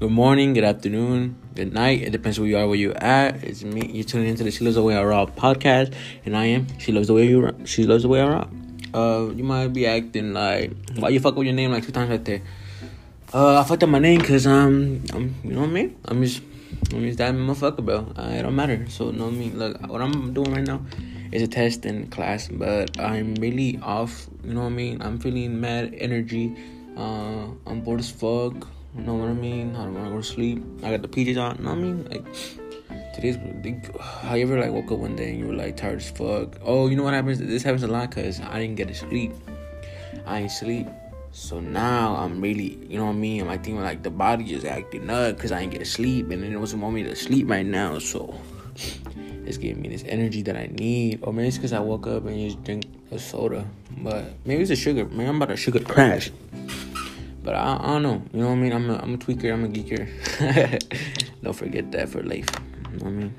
good morning, good afternoon, good night. It depends where you are, where you're at. It's me. You're tuning into the She Loves the Way I Rock podcast, and I am. She loves the way you. She loves the way I rock. Uh, you might be acting like why you fuck with your name like two times right there. Uh, I fucked up my name because um, I'm, you know what I mean. I'm just, I'm just that motherfucker, bro. Uh, it don't matter. So, you what I mean. Look, what I'm doing right now is a test in class, but I'm really off. You know what I mean. I'm feeling mad energy. Uh, I'm bored as fuck. You know what I mean? I don't want to go to sleep. I got the PJs on. You know what I mean? Like today's. How you ever like woke up one day and you were like tired as fuck? Oh, you know what happens? This happens a lot because I didn't get to sleep. I ain't sleep. So now I'm really, you know what I mean? I think like thinking like the body is acting up because I ain't get to sleep, and then it doesn't want me to sleep right now. So it's giving me this energy that I need. Or maybe it's because I woke up and just drink a soda. But maybe it's a sugar. Maybe I'm about to sugar crash. But I, I don't know. You know what I mean? I'm a, I'm a tweaker. I'm a geeker. don't forget that for life. You know what I mean?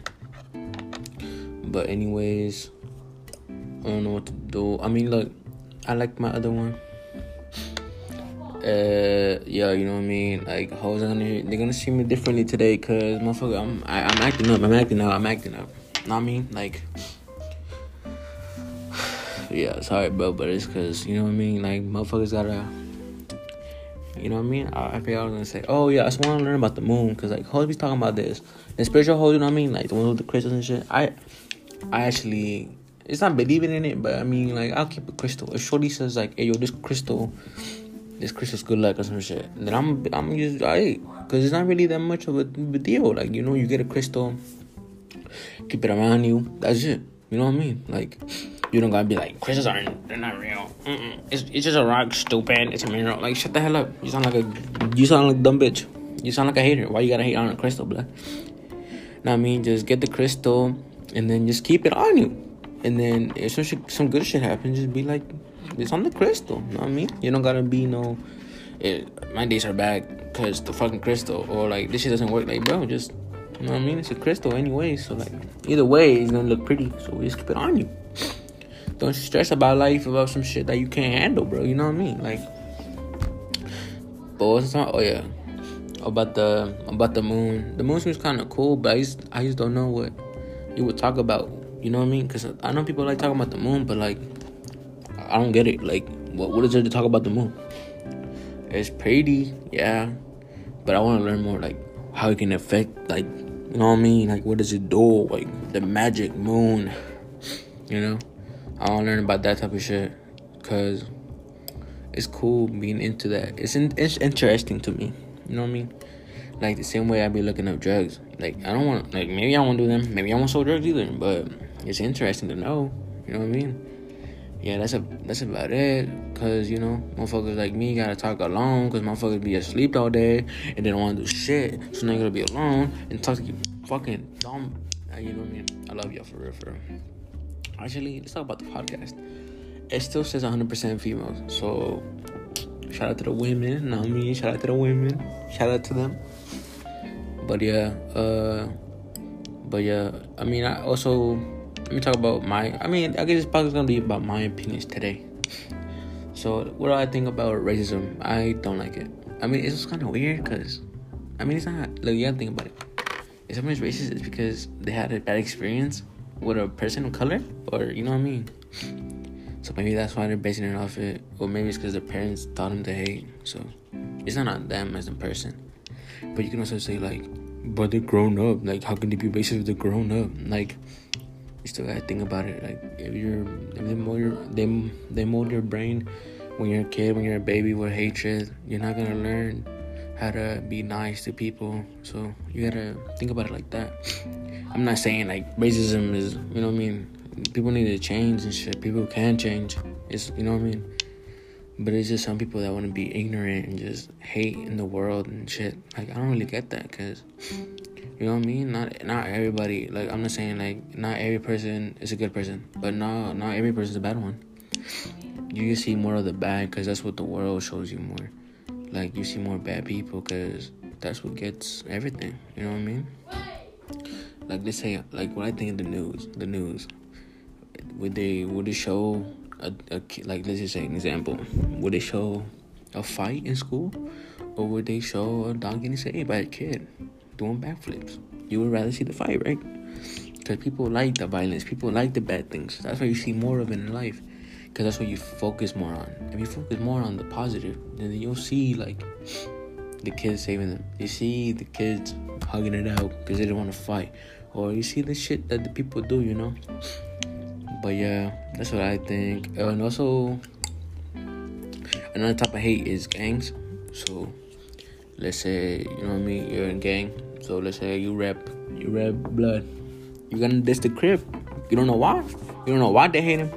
But anyways, I don't know what to do. I mean, look, I like my other one uh yeah you know what i mean like hoes are gonna they're gonna see me differently today because motherfucker i'm I, am i am acting up i'm acting up i'm acting up You know what i mean like yeah sorry bro but it's because you know what i mean like motherfuckers gotta you know what i mean i, I feel i was gonna say oh yeah i just want to learn about the moon because like be talking about this the spiritual hoes you know what i mean like the ones with the crystals and shit i i actually it's not believing in it but i mean like i'll keep a crystal if shorty says like hey yo this crystal this crystal's good luck or some shit. Then I'm I'm just alright, cause it's not really that much of a deal. Like you know, you get a crystal, keep it around you. That's it. You know what I mean? Like you don't gotta be like crystals aren't they're not real. Mm-mm. It's it's just a rock, stupid. It's a mineral. Like shut the hell up. You sound like a you sound like a dumb bitch. You sound like a hater. Why you gotta hate on a crystal, blah? Now I mean, just get the crystal and then just keep it on you. And then if some shit, some good shit happens, just be like, it's on the crystal. You know what I mean? You don't gotta be no. It, my days are bad because the fucking crystal, or like this shit doesn't work. Like, bro, just you know what I mean? It's a crystal anyway, so like either way, it's gonna look pretty. So we just keep it on you. Don't stress about life about some shit that you can't handle, bro. You know what I mean? Like, but what's not? Oh yeah, about the about the moon. The moon seems kind of cool, but I just I just don't know what you would talk about. You know what I mean? Because I know people like talking about the moon, but like I don't get it. Like, what what is there to talk about the moon? It's pretty, yeah, but I want to learn more, like how it can affect, like you know what I mean? Like, what does it do? Like the magic moon, you know? I want to learn about that type of shit, cause it's cool being into that. It's in, it's interesting to me. You know what I mean? Like the same way I be looking up drugs. Like I don't want like maybe I won't do them. Maybe I won't sell drugs either. But it's interesting to know. You know what I mean? yeah, that's a that's about it. Cause you know, motherfuckers like me gotta talk alone. Cause motherfuckers be asleep all day and they don't want to do shit. So now you gotta be alone and talk to you fucking dumb. You know what I mean? I love y'all for real, for real. Actually, let's talk about the podcast. It still says 100% females. So shout out to the women. Not me. Shout out to the women. Shout out to them. But yeah, uh, but yeah. I mean, I also let me talk about my. I mean, I guess this podcast is gonna be about my opinions today. So, what do I think about racism? I don't like it. I mean, it's just kind of weird because, I mean, it's not. Look, you gotta think about it. If someone's racist, it's because they had a bad experience with a person of color, or you know what I mean. So maybe that's why they're basing it off it, or maybe it's because their parents taught them to hate. So it's not on them as a person. But you can also say like, but they're grown up. Like, how can they be racist if they're grown up? Like, you still gotta think about it. Like if you're if they mold your they they mold your brain when you're a kid, when you're a baby with hatred, you're not gonna learn how to be nice to people. So you gotta think about it like that. I'm not saying like racism is you know what I mean. People need to change and shit. People can change. It's you know what I mean. But it's just some people that want to be ignorant and just hate in the world and shit. Like I don't really get that because you know what I mean? Not not everybody. Like I'm not saying like not every person is a good person, but no, not every person is a bad one. You see more of the bad because that's what the world shows you more. Like you see more bad people because that's what gets everything. You know what I mean? Like they say, like what I think of the news. The news would they would they show a, a like let's just say an example. Would they show a fight in school? or would they show a dog getting saved by a kid doing backflips? You would rather see the fight, right? Because people like the violence, people like the bad things. That's why you see more of it in life. Because that's what you focus more on. If you focus more on the positive, then you'll see like the kids saving them. You see the kids hugging it out because they didn't want to fight, or you see the shit that the people do, you know. But yeah, that's what I think. Oh, and also, another type of hate is gangs. So, let's say you know what I mean. You're in gang. So let's say you rep you rep blood. You're gonna diss the crib. You don't know why. You don't know why they hate him.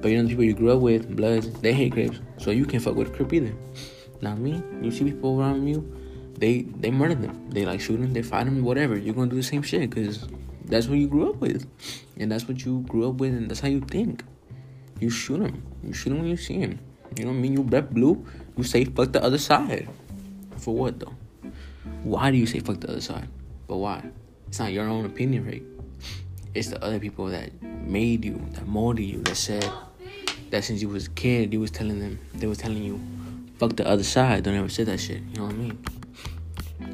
But you know the people you grew up with, bloods, they hate Crips. So you can't fuck with a Crip either. Not me. You see people around you, they they murder them. They like shoot them, they fight them, whatever. You're gonna do the same shit because that's what you grew up with, and that's what you grew up with, and that's how you think. You shoot them. You shoot them when you see them. You know what I mean? You rep blue. You say fuck the other side. For what though? Why do you say fuck the other side? But why? It's not your own opinion, right? It's the other people that made you, that molded you, that said that since you was a kid, you was telling them, they was telling you, fuck the other side. Don't ever say that shit. You know what I mean?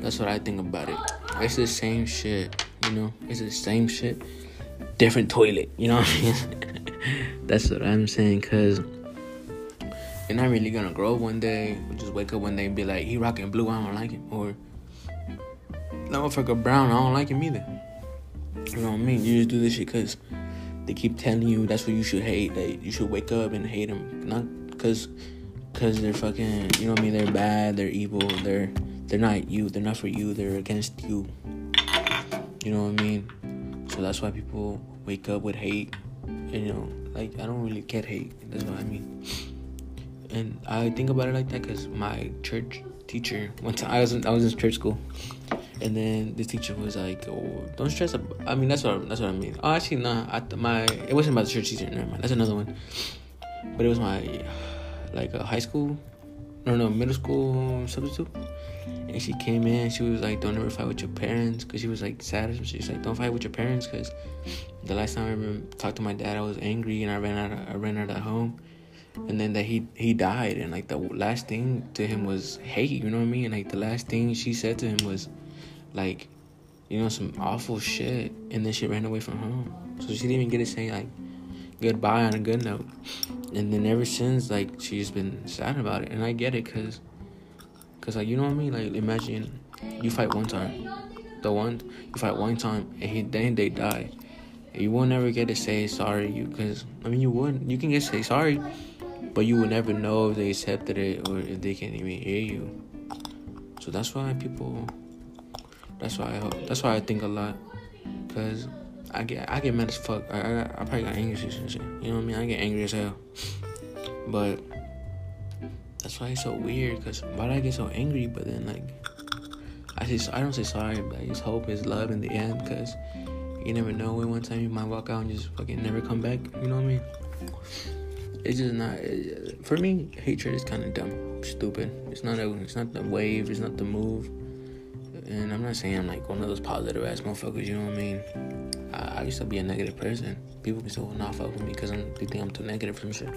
That's what I think about it. It's the same shit. You know, it's the same shit, different toilet. You know what I mean? That's what I'm saying. Cause you're not really gonna grow one day. Just wake up one day and be like, he rocking blue. I don't like him. Or that motherfucker brown. I don't like him either. You know what I mean? You just do this shit because they keep telling you that's what you should hate. That you should wake up and hate them, not because because they're fucking. You know what I mean? They're bad. They're evil. They're they're not you. They're not for you. They're against you. You know what I mean? So that's why people wake up with hate. And, you know, like I don't really get hate. That's what I mean. And I think about it like that because my church teacher one time I was in, I was in church school and then the teacher was like, "Oh, don't stress." Up. I mean, that's what that's what I mean. Oh, actually, nah. I, my it wasn't about the church teacher. Never mind. That's another one. But it was my like a high school, no, no, middle school substitute. And she came in. She was like, "Don't ever fight with your parents," because she was like sad. She was like, "Don't fight with your parents," because the last time I ever talked to my dad, I was angry and I ran out. Of, I ran out of home. And then that he he died, and like the last thing to him was hate. You know what I mean? And like the last thing she said to him was like, you know, some awful shit, and then she ran away from home. So she didn't even get to say like goodbye on a good note. And then ever since, like, she's been sad about it, and I get it, cause, cause like you know what I mean. Like, imagine you fight one time, the one you fight one time, and he, then they die. You will never get to say sorry, you, cause I mean you would. You can get say sorry, but you will never know if they accepted it or if they can even hear you. So that's why people that's why I that's why I think a lot, cause I get I get mad as fuck. I I, I probably got issues and shit. You know what I mean? I get angry as hell. But that's why it's so weird. Cause why do I get so angry? But then like I just I don't say sorry, but I just hope it's love in the end. Cause you never know when one time you might walk out and just fucking never come back. You know what I mean? It's just not it, for me. Hatred is kind of dumb, stupid. It's not a. It's not the wave. It's not the move and I'm not saying I'm like one of those positive ass motherfuckers, you know what I mean? I, I used to be a negative person. People can still not fuck with me because they think I'm too negative for shit.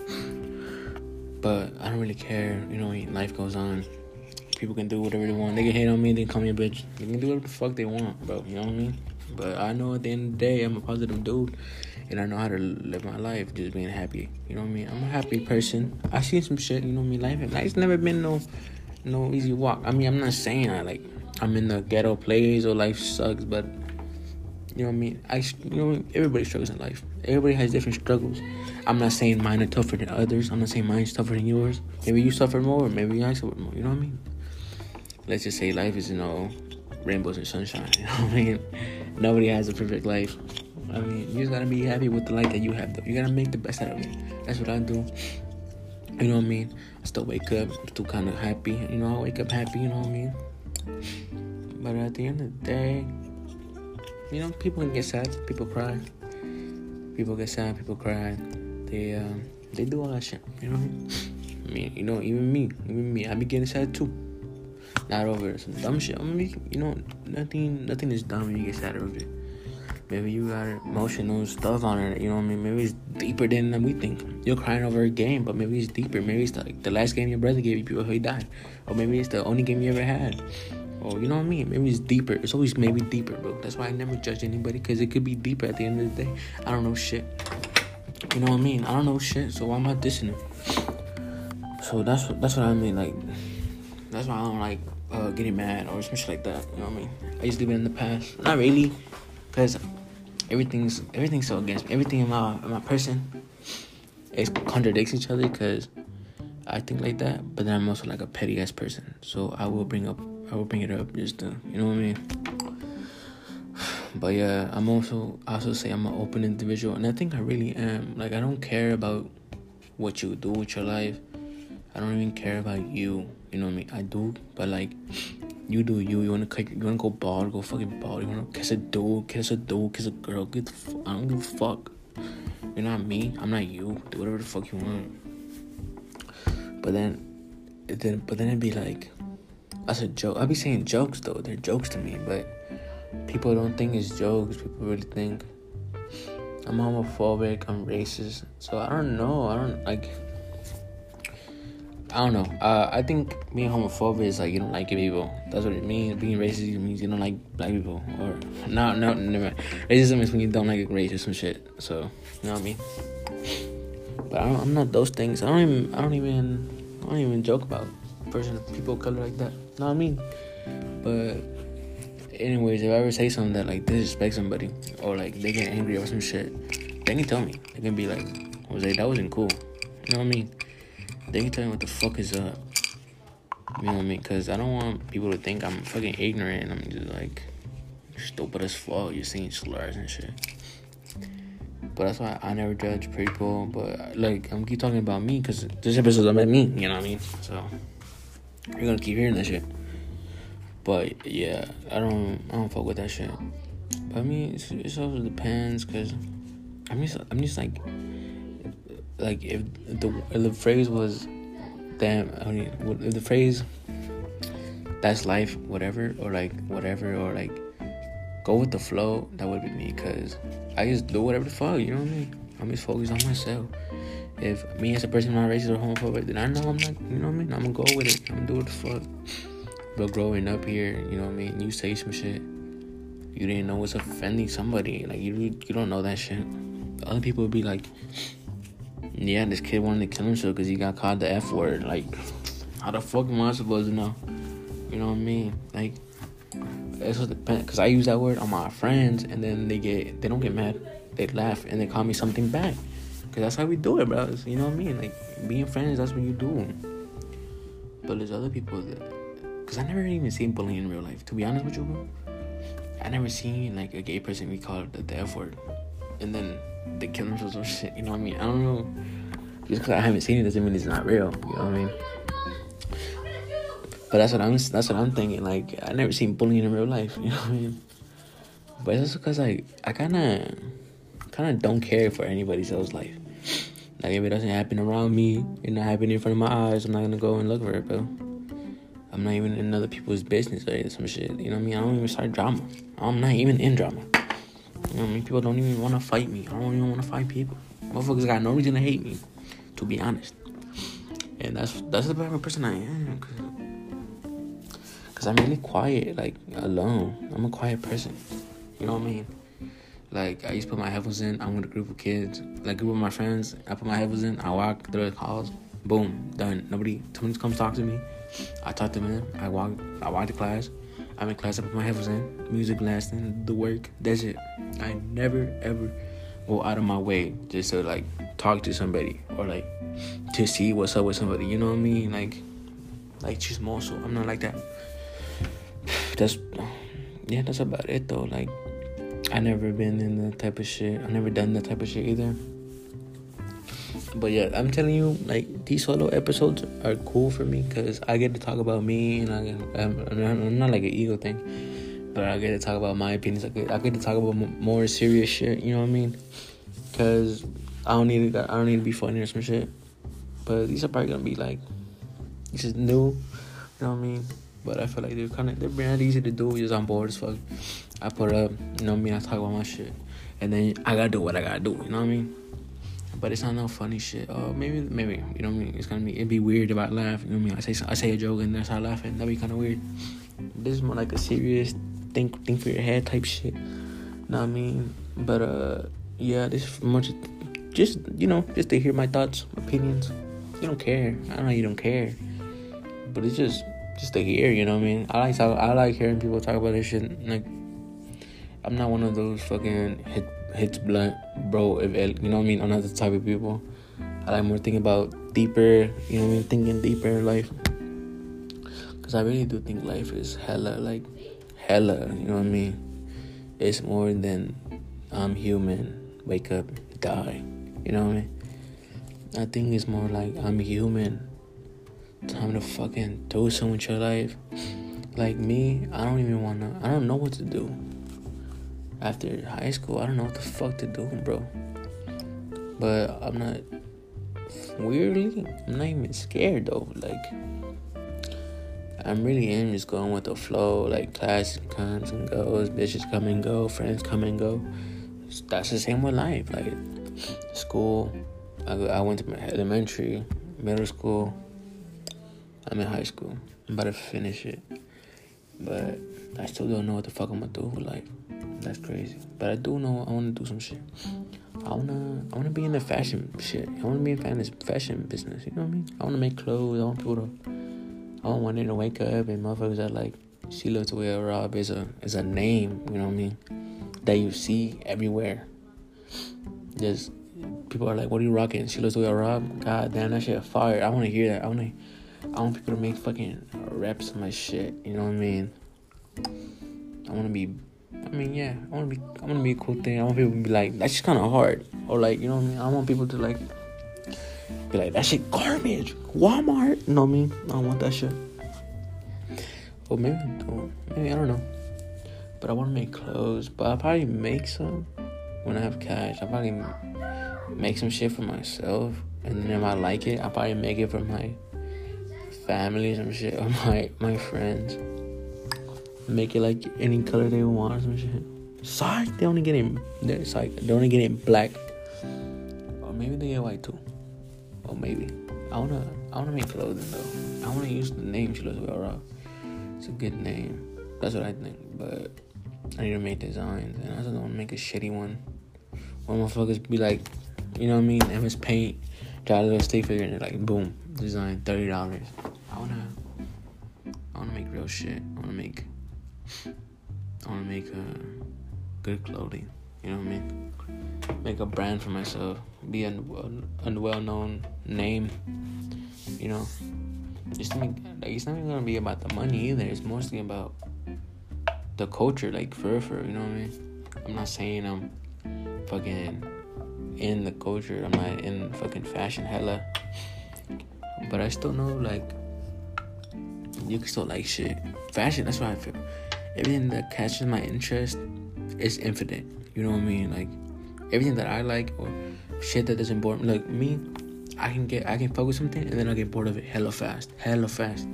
But I don't really care, you know, life goes on. People can do whatever they want. They can hate on me, they can call me a bitch. They can do whatever the fuck they want, bro, you know what I mean? But I know at the end of the day I'm a positive dude and I know how to live my life just being happy. You know what I mean? I'm a happy person. I seen some shit, you know what I mean? Life life's never been no no easy walk. I mean I'm not saying I like I'm in the ghetto place or life sucks, but you know what I mean. I you know everybody struggles in life. Everybody has different struggles. I'm not saying mine are tougher than others. I'm not saying mine's tougher than yours. Maybe you suffer more. Maybe I suffer more. You know what I mean? Let's just say life is you know rainbows and sunshine. You know what I mean? Nobody has a perfect life. I mean, you just gotta be happy with the life that you have. Though you gotta make the best out of it. That's what I do. You know what I mean? I still wake up, still kind of happy. You know, I wake up happy. You know what I mean? But at the end of the day, you know, people can get sad, people cry. People get sad, people cry. They uh, they do all that shit. You know, I mean, you know, even me, even me, I be getting sad too. Not over some dumb shit. I mean, you know, nothing, nothing is dumb when you get sad over it. Maybe you got emotional stuff on it. You know what I mean? Maybe it's deeper than we think. You're crying over a game, but maybe it's deeper. Maybe it's like the last game your brother gave you before he died, or maybe it's the only game you ever had. Or you know what I mean? Maybe it's deeper. It's always maybe deeper, bro. That's why I never judge anybody because it could be deeper at the end of the day. I don't know shit. You know what I mean? I don't know shit, so why am I dissing him? So that's what that's what I mean. Like that's why I don't like uh, getting mad or some shit like that. You know what I mean? I used to be in the past. Not really, cause everything's everything's so against me. Everything in my in my person it contradicts each other. Cause I think like that, but then I'm also like a petty ass person. So I will bring up I will bring it up just to you know what I mean. But yeah, I'm also I also say I'm an open individual, and I think I really am. Like I don't care about what you do with your life. I don't even care about you. You know what I mean? I do, but like you do you. You wanna cut, you wanna go bald, go fucking bald. You wanna kiss a dude, kiss a dude, kiss a girl. Get the f- I don't give a fuck. You're not me. I'm not you. Do whatever the fuck you want. But then, then but then it'd be like, that's a joke. I'd be saying jokes though. They're jokes to me, but people don't think it's jokes. People really think I'm homophobic. I'm racist. So I don't know. I don't like. I don't know. Uh, I think being homophobic is like you don't like people. That's what it means. Being racist means you don't like black people. Or no, no, never. Racism is when you don't like a race or some shit. So you know what I mean. But I am not those things. I don't even. I don't even. I don't even joke about person, people of color like that. You know what I mean? But anyways, if I ever say something that like disrespect somebody or like they get angry or some shit, they can tell me. They can be like, Jose, that wasn't cool. You know what I mean? They can tell me what the fuck is up. You know what I mean? Because I don't want people to think I'm fucking ignorant and I'm just like stupid as fuck. You're saying slurs and shit. But that's why I never judge people. But like, I'm keep talking about me because this episode's about me. You know what I mean? So you're gonna keep hearing that shit. But yeah, I don't, I don't fuck with that shit. But I mean, it's, it also depends, cause I'm just, I'm just like, like if the if the phrase was, damn, I mean, if the phrase, that's life, whatever, or like whatever, or like, go with the flow, that would be me, cause I just do whatever the fuck, you know what I mean? I'm just focused on myself. If me as a person not racist or homophobic, then I know I'm not, you know what I mean? I'm gonna go with it. I'm gonna do what the fuck. But growing up here, you know what I mean? You say some shit, you didn't know it's offending somebody. Like you, you don't know that shit. Other people would be like, "Yeah, this kid wanted to kill himself because he got called the F word." Like, how the fuck am I supposed to know? You know what I mean? Like, it's just depends. Because I use that word on my friends, and then they get, they don't get mad, they laugh, and they call me something back. Cause that's how we do it, bro. You know what I mean? Like being friends, that's what you do. But there's other people that Cause I never even seen bullying in real life. To be honest with you, bro, I never seen like a gay person be called the, the F word, and then they kill themselves or shit. You know what I mean? I don't know. Just because I haven't seen it doesn't mean it's not real. You know what I mean? But that's what I'm. That's what I'm thinking. Like I never seen bullying in real life. You know what I mean? But it's because like I kind of, kind of don't care for anybody's else life. Like if it doesn't happen around me, it not happening in front of my eyes, I'm not gonna go and look for it, bro. I'm not even in other people's business or some shit. You know what I mean? I don't even start drama. I'm not even in drama. You know what I mean? People don't even want to fight me. I don't even want to fight people. Motherfuckers got no reason to hate me, to be honest. And that's that's the type of person I am. Cause, I'm really quiet, like alone. I'm a quiet person. You know what I mean? Like I used to put my headphones in. I'm with a group of kids, like group of my friends. I put my headphones in. I walk through the calls. Boom, done. Nobody, someone comes talk to me. I talk to them. I walk. I walk to class. I'm in class. I put my headphones in. Music blasting. The work. That's it. I never ever go out of my way just to like talk to somebody or like to see what's up with somebody. You know what I mean? Like, like just more so. I'm not like that. That's yeah. That's about it though. Like, I never been in that type of shit. I never done that type of shit either. But yeah, I'm telling you, like these solo episodes are cool for me because I get to talk about me, and I, I'm, I'm not like an ego thing, but I get to talk about my opinions. I get, I get to talk about more serious shit. You know what I mean? Because I don't need to, I don't need to be funny or some shit. But these are probably gonna be like, this is new. You know what I mean? But I feel like they're kind of they're really easy to do. Just on board as fuck. I put up, you know what I mean? I talk about my shit. And then I gotta do what I gotta do, you know what I mean? But it's not no funny shit. Oh, maybe, maybe, you know what I mean? It's gonna be, it'd be weird if I laugh, you know what I mean? I say, I say a joke and then I start laughing. That'd be kind of weird. This is more like a serious think, think for your head type shit. You know what I mean? But, uh, yeah, this is much, just, you know, just to hear my thoughts, opinions. You don't care. I know you don't care. But it's just, just to hear, you know what I mean? I like I like hearing people talk about this shit. Like, I'm not one of those fucking hits blunt, bro. If it, you know what I mean, I'm not the type of people. I like more thinking about deeper. You know what I mean, thinking deeper in life. Cause I really do think life is hella like hella. You know what I mean? It's more than I'm human. Wake up, die. You know what I mean? I think it's more like I'm human time to fucking do something with your life. Like me, I don't even wanna. I don't know what to do. After high school, I don't know what the fuck to do, bro. But I'm not. Weirdly, I'm not even scared though. Like, I'm really in just going with the flow. Like, class comes and goes, bitches come and go, friends come and go. That's the same with life. Like, school, I, I went to elementary, middle school, I'm in high school. I'm about to finish it. But I still don't know what the fuck I'm gonna do with life. That's crazy. But I do know I wanna do some shit. I wanna I wanna be in the fashion shit. I wanna be in this fashion business, you know what I mean? I wanna make clothes, I want people to I don't want one day to wake up and motherfuckers are like she looks the way Rob is a is a name, you know what I mean? That you see everywhere. Just people are like, What are you rocking? She looks the way Rob. God damn that shit fire. I wanna hear that. I wanna I want people to make fucking raps of my shit. You know what I mean? I want to be. I mean, yeah. I want to be. I want to be a cool thing. I want people to be like, that's just kind of hard, or like, you know what I mean? I want people to like be like, that shit garbage. Walmart. You know what I mean? I don't want that shit. Or maybe I don't. Maybe I don't know. But I want to make clothes. But I'll probably make some when I have cash. I'll probably make some shit for myself. And then if I like it, I'll probably make it for my family, some shit, or my my friends. Make it like any color they want, or some shit. Sorry, they only get it. It's like they only get it black, or maybe they get white too. Or maybe I wanna I wanna make clothing though. I wanna use the name Chilos Well Rock. It's a good name. That's what I think. But I need to make designs, and I just don't want to make a shitty one. When motherfuckers be like, you know what I mean? MS Paint, draw a little stick figure, and they're like, boom, design thirty dollars. I wanna I wanna make real shit. I wanna make I wanna make uh, good clothing. You know what I mean? Make a brand for myself. Be a, a, a well known name. You know, just to make like it's not even gonna be about the money either. It's mostly about the culture, like for for you know what I mean. I'm not saying I'm fucking in the culture. I'm not in fucking fashion hella. But I still know like you can still like shit. Fashion, that's what I feel. Everything that catches my interest is infinite. You know what I mean? Like everything that I like or shit that doesn't bore me. Like me, I can get I can focus something and then I get bored of it hella fast, hella fast.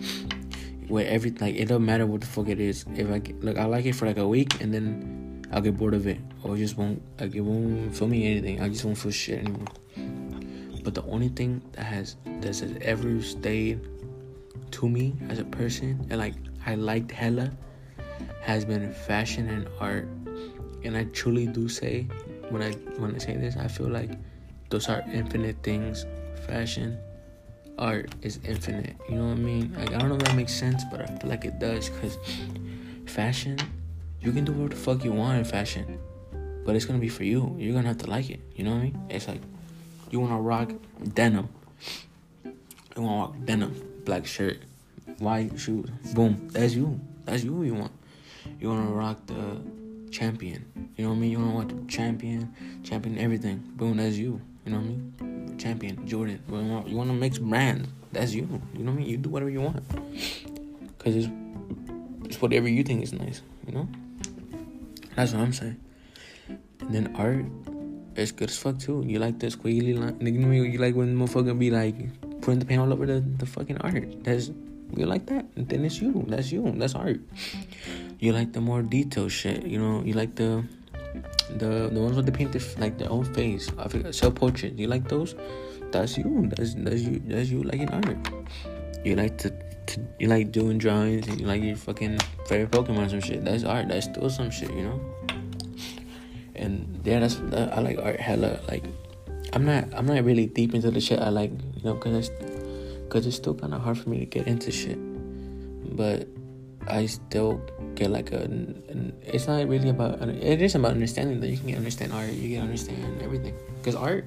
Where every like it don't matter what the fuck it is. If I get, like I like it for like a week and then I'll get bored of it or just won't like it won't feel me anything. I just won't feel shit anymore. But the only thing that has that has ever stayed to me as a person and like I liked hella has been fashion and art. And I truly do say when I when I say this, I feel like those are infinite things. Fashion, art is infinite. You know what I mean? Like I don't know if that makes sense, but I feel like it does because fashion, you can do whatever the fuck you want in fashion, but it's gonna be for you. You're gonna have to like it. You know what I mean? It's like you wanna rock denim. You wanna rock denim, black shirt, white shoes. Boom, that's you. That's you. You want. You wanna rock the champion. You know what I mean? You wanna rock the champion, champion everything. Boom, that's you. You know what I mean? Champion, Jordan. You wanna mix brands. That's you. You know what I mean? You do whatever you want. Cause it's it's whatever you think is nice. You know. That's what I'm saying. And then art it's good as fuck too. You like the squiggly line. You know, you like when motherfucker be like putting the paint all over the, the fucking art. That's you like that. And then it's you. That's you. That's art. You like the more detailed shit. You know, you like the the the ones with the paint like their own face. I feel self portrait. You like those? That's you. That's that's you. That's you liking art. You like to, to you like doing drawings. You like your fucking favorite Pokemon some shit. That's art. That's still some shit. You know. And yeah, that's that, I like art hella. Like, I'm not I'm not really deep into the shit I like. You know, cause it's, cause it's still kind of hard for me to get into shit. But I still get like a. An, it's not really about. It is about understanding that you can understand art. You can understand everything because art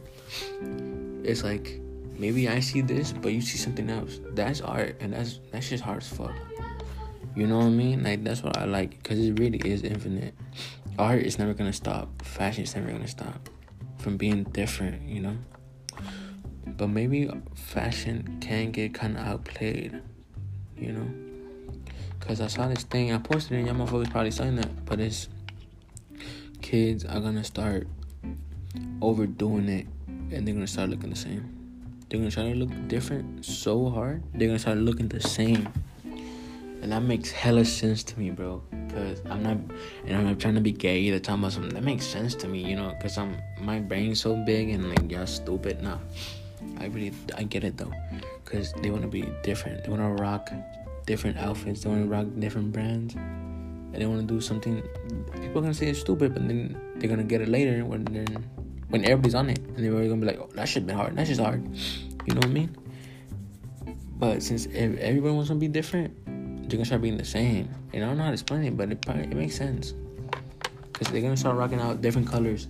is like maybe I see this, but you see something else. That's art, and that's that's just hard as fuck. You know what I mean? Like that's what I like because it really is infinite. Art is never gonna stop. Fashion is never gonna stop from being different. You know. But maybe fashion can get kind of outplayed. You know. Cause I saw this thing, I posted it, y'all motherfuckers probably saying that, but it's kids are gonna start overdoing it and they're gonna start looking the same. They're gonna try to look different so hard, they're gonna start looking the same. And that makes hella sense to me, bro. Cause I'm not, and I'm not trying to be gay either. Talking about something that makes sense to me, you know. Cause I'm my brain's so big and like y'all stupid. Nah, I really I get it though. Cause they wanna be different. They wanna rock different outfits. They want to rock different brands, and they want to do something. People are gonna say it's stupid, but then they're gonna get it later when when everybody's on it, and they're gonna be like, "Oh, that should be hard. That's just hard." You know what I mean? But since everyone wants to be different, they're gonna start being the same. And I don't know how to explain it, but it probably, it makes sense. Cause they're gonna start rocking out different colors,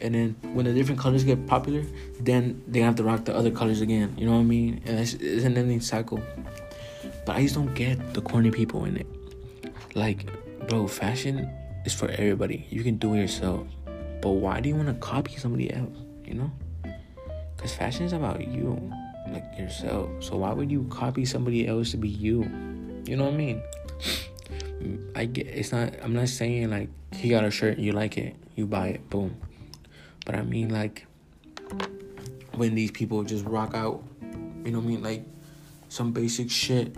and then when the different colors get popular, then they have to rock the other colors again. You know what I mean? And it's, it's an ending cycle. But I just don't get the corny people in it. Like, bro, fashion is for everybody. You can do it yourself. But why do you want to copy somebody else? You know? Because fashion is about you, like yourself. So why would you copy somebody else to be you? You know what I mean? I get it's not. I'm not saying like he got a shirt, you like it, you buy it, boom. But I mean like when these people just rock out, you know what I mean? Like some basic shit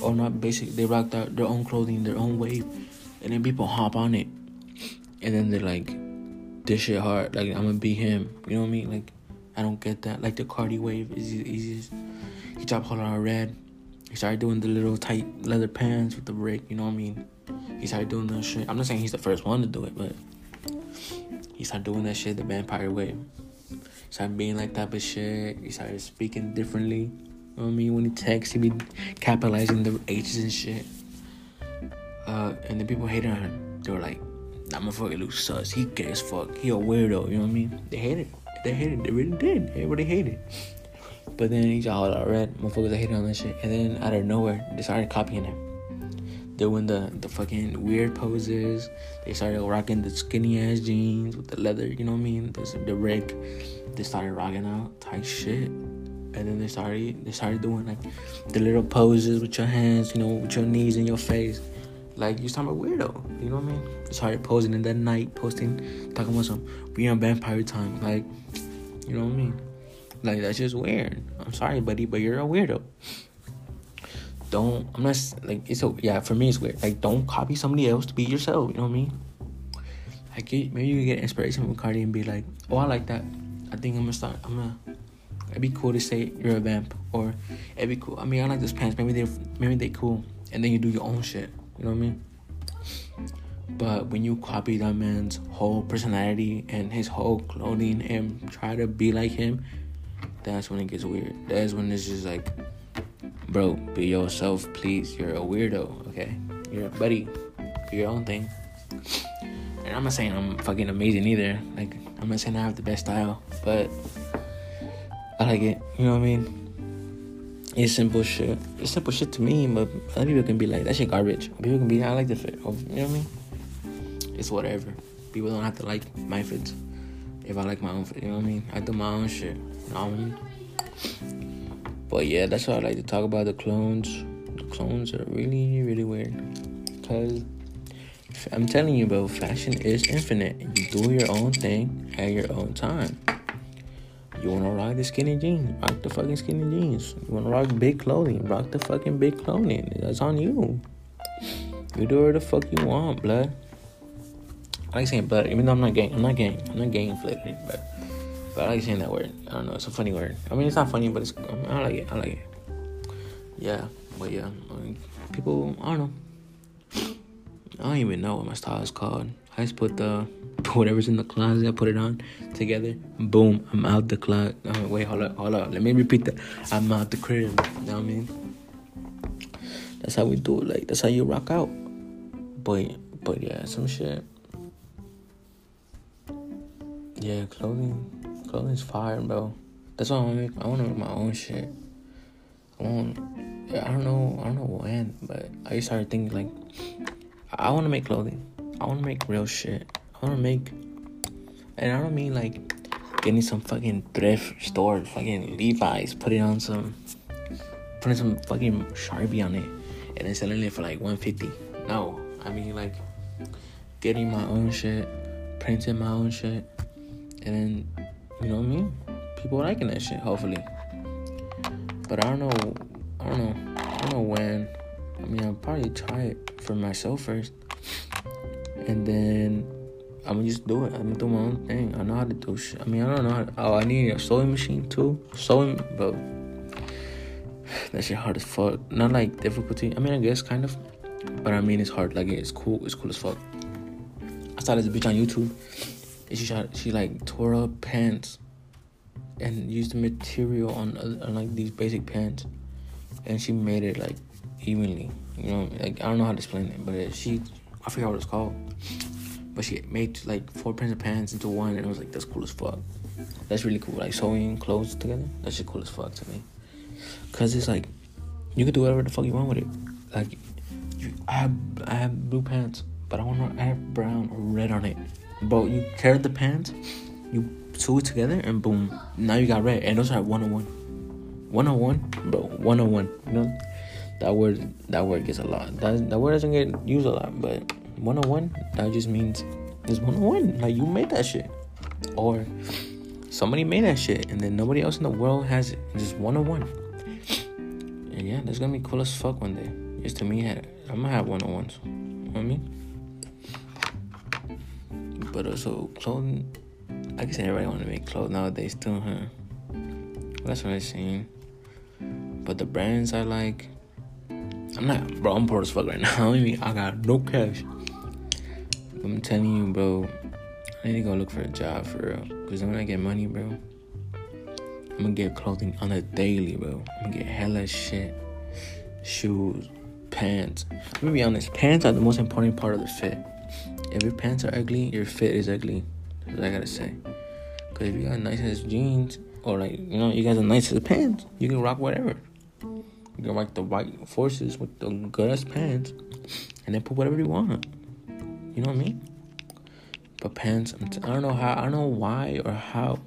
or not basic. They rock out their own clothing, their own wave, and then people hop on it, and then they're like, "This shit hard. Like I'm gonna be him." You know what I mean? Like I don't get that. Like the Carti wave is easiest. He dropped Whole Lotta Red. He started doing the little tight leather pants with the brick. You know what I mean? He started doing that shit. I'm not saying he's the first one to do it, but he started doing that shit the vampire wave. He started being like type of shit. He started speaking differently. You know what I mean? When he texts, he be capitalizing the H's and shit. Uh, and then people hated on him. They were like, that motherfucker looks sus. He gay as fuck. He a weirdo. You know what I mean? They hated. They hated. They really did. Everybody hated. But then he got all out red. Motherfuckers hated on that shit. And then out of nowhere, they started copying him. They doing the the fucking weird poses. They started rocking the skinny ass jeans with the leather. You know what I mean? The, the Rick. They started rocking out tight shit and then they started they started doing like the little poses with your hands, you know, with your knees and your face. Like you talking about weirdo, you know what I mean? They started posing in that night, posting, talking about some we on vampire time, like you know what I mean? Like that's just weird. I'm sorry, buddy, but you're a weirdo. Don't I'm not like it's a yeah for me it's weird. Like don't copy somebody else to be yourself. You know what I mean? Like maybe you can get inspiration from Carti and be like, oh I like that. I think I'm gonna start. I'm gonna It'd be cool to say you're a vamp, or it'd be cool. I mean, I like those pants. Maybe they maybe they cool, and then you do your own shit. You know what I mean? But when you copy that man's whole personality and his whole clothing and try to be like him, that's when it gets weird. That's when it's just like, bro, be yourself, please. You're a weirdo, okay? You're a buddy. Do your own thing. And I'm not saying I'm fucking amazing either. Like, I'm not saying I have the best style, but I like it. You know what I mean? It's simple shit. It's simple shit to me, but other people can be like, that shit garbage. People can be, I like the fit. You know what I mean? It's whatever. People don't have to like my fits. If I like my own fit, you know what I mean? I do my own shit. You know what I mean? But yeah, that's what I like to talk about. The clones. The clones are really, really weird. Because I'm telling you, bro, fashion is infinite. You do your own thing at your own time. You wanna rock the skinny jeans? Rock the fucking skinny jeans. You wanna rock big clothing? Rock the fucking big clothing. That's on you. You do whatever the fuck you want, blood. I like saying blood, even though I'm not gang. I'm not gang. I'm not gang inflated, but but I like saying that word. I don't know. It's a funny word. I mean, it's not funny, but it's. I, mean, I like it. I like it. Yeah, but yeah, I mean, people. I don't know. I don't even know what my style is called. I just put the whatever's in the closet. I put it on together. Boom! I'm out the closet. Oh, wait, hold up, hold up. Let me repeat that. I'm out the crib. You know what I mean? That's how we do it. Like that's how you rock out. But but yeah, some shit. Yeah, clothing, clothing's fire, bro. That's why I want to make. I want to make my own shit. I want. I don't know. I don't know when, but I started thinking like, I want to make clothing. I want to make real shit. I want to make, and I don't mean like getting some fucking thrift store, fucking Levi's, putting on some, putting some fucking Sharpie on it, and then selling it for like 150. No, I mean like getting my own shit, printing my own shit, and then you know what I mean. People liking that shit, hopefully. But I don't know. I don't know. I don't know when. I mean, I'll probably try it for myself first, and then I'm just do it. I'm gonna do my own thing. I know how to do shit. I mean, I don't know. How to, oh, I need a sewing machine too. Sewing, but that shit hard as fuck. Not like difficulty. I mean, I guess kind of, but I mean, it's hard. Like it's cool. It's cool as fuck. I saw this bitch on YouTube. She shot. She like tore up pants and used the material on, on like these basic pants, and she made it like evenly. You know, like I don't know how to explain it, but she, I forgot what it's called, but she made like four pairs of pants into one, and it was like that's cool as fuck. That's really cool. Like sewing clothes together, that's just cool as fuck to me. Cause it's like you can do whatever the fuck you want with it. Like you, I have I have blue pants, but I want to have brown or red on it. But you tear the pants, you sew it together, and boom, now you got red. And those are 101. 101, bro, 101. You know, that word that word gets a lot. That, that word doesn't get used a lot, but 101, that just means it's 101. Like you made that shit. Or somebody made that shit, and then nobody else in the world has it. It's just 101. And yeah, that's gonna be cool as fuck one day. Just to me, I'm gonna have 101s. You know what I mean? But uh, also, clothing I guess everybody want to make clothes nowadays too, huh? That's what I seen. But the brands I like, I'm not, bro. I'm poor as fuck right now. I mean, I got no cash. I'm telling you, bro. I need to go look for a job for real. Cause when I get money, bro, I'm gonna get clothing on a daily, bro. I'm gonna get hella shit, shoes, pants. I'm gonna be honest. Pants are the most important part of the fit. If your pants are ugly, your fit is ugly. That's what I gotta say. Cause if you got nice jeans or like you know you got the nicest pants, you can rock whatever. You can rock the white forces with the good ass pants, and then put whatever you want. You know what I mean? But pants, I don't know how, I don't know why or how,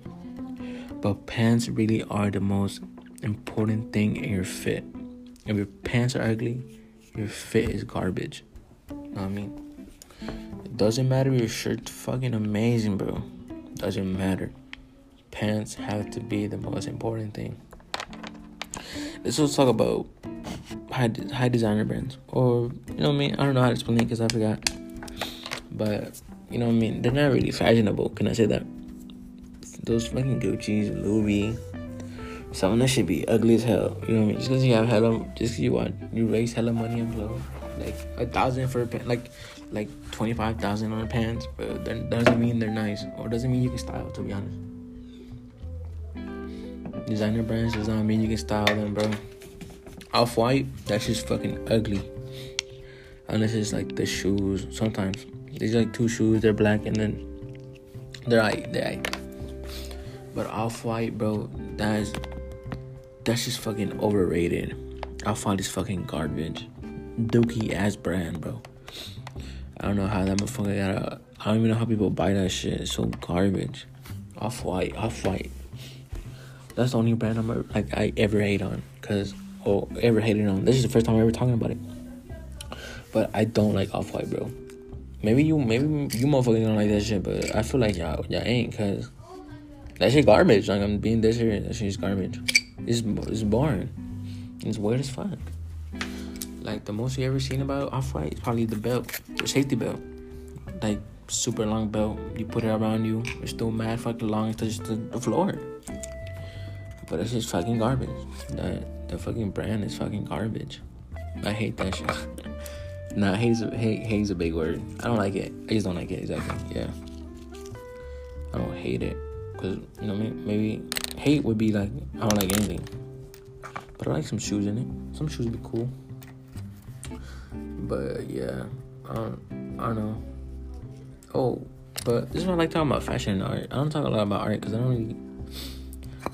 but pants really are the most important thing in your fit. If your pants are ugly, your fit is garbage. You know what I mean? It doesn't matter if your shirt's fucking amazing, bro. It Doesn't matter pants have to be the most important thing. Let's also talk about high high designer brands, or you know what I mean. I don't know how to explain it because I forgot. But you know what I mean. They're not really fashionable. Can I say that? Those fucking Gucci's, Louis, some of that should be ugly as hell. You know what I mean? Just because you have hella, just you want you raise hella money and clothes, like a thousand for a pant, like like twenty five thousand on a pants, but that doesn't mean they're nice, or doesn't mean you can style. To be honest designer brands does not mean you can style them, bro. Off white, that's just fucking ugly. Unless it's like the shoes. Sometimes these like two shoes, they're black and then they're right, they're right. But off white, bro, that's that's just fucking overrated. Off white is fucking garbage. Dookie ass brand, bro. I don't know how that motherfucker got. I don't even know how people buy that shit. It's so garbage. Off white, off white. That's the only brand I'm ever, like I ever hate on, cause or ever hated on. This is the first time I'm ever talking about it. But I don't like Off White, bro. Maybe you, maybe you motherfuckers don't like that shit, but I feel like y'all, y'all ain't, cause that shit garbage. Like I'm being this here, that shit's garbage. It's it's boring. It's weird as fuck. like the most you ever seen about off white is probably the belt, the safety belt, like super long belt. You put it around you, it's still mad fucking long. It touches the, the floor. But it's just fucking garbage. That the fucking brand is fucking garbage. I hate that shit. nah, hate's a, hate hate's a big word. I don't like it. I just don't like it exactly. Yeah. I don't hate it, cause you know Maybe hate would be like I don't like anything. But I like some shoes in it. Some shoes would be cool. But yeah, I don't, I don't know. Oh, but this is what I like talking about fashion and art. I don't talk a lot about art because I don't really,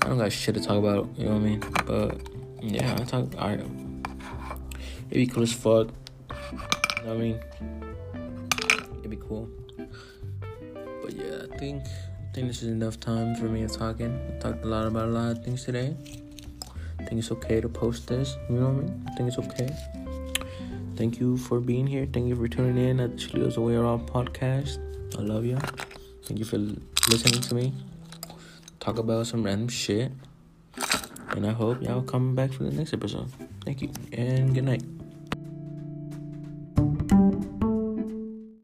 I don't got shit to talk about. You know what I mean? But yeah, I talk art. It'd be cool as fuck. You know what I mean? It'd be cool. But yeah, I think I think this is enough time for me of talking. I talked a lot about a lot of things today. I think it's okay to post this. You know what I mean? I think it's okay. Thank you for being here. Thank you for tuning in at the Studios Away All podcast. I love you. Thank you for listening to me talk about some random shit. And I hope y'all come back for the next episode. Thank you and good night.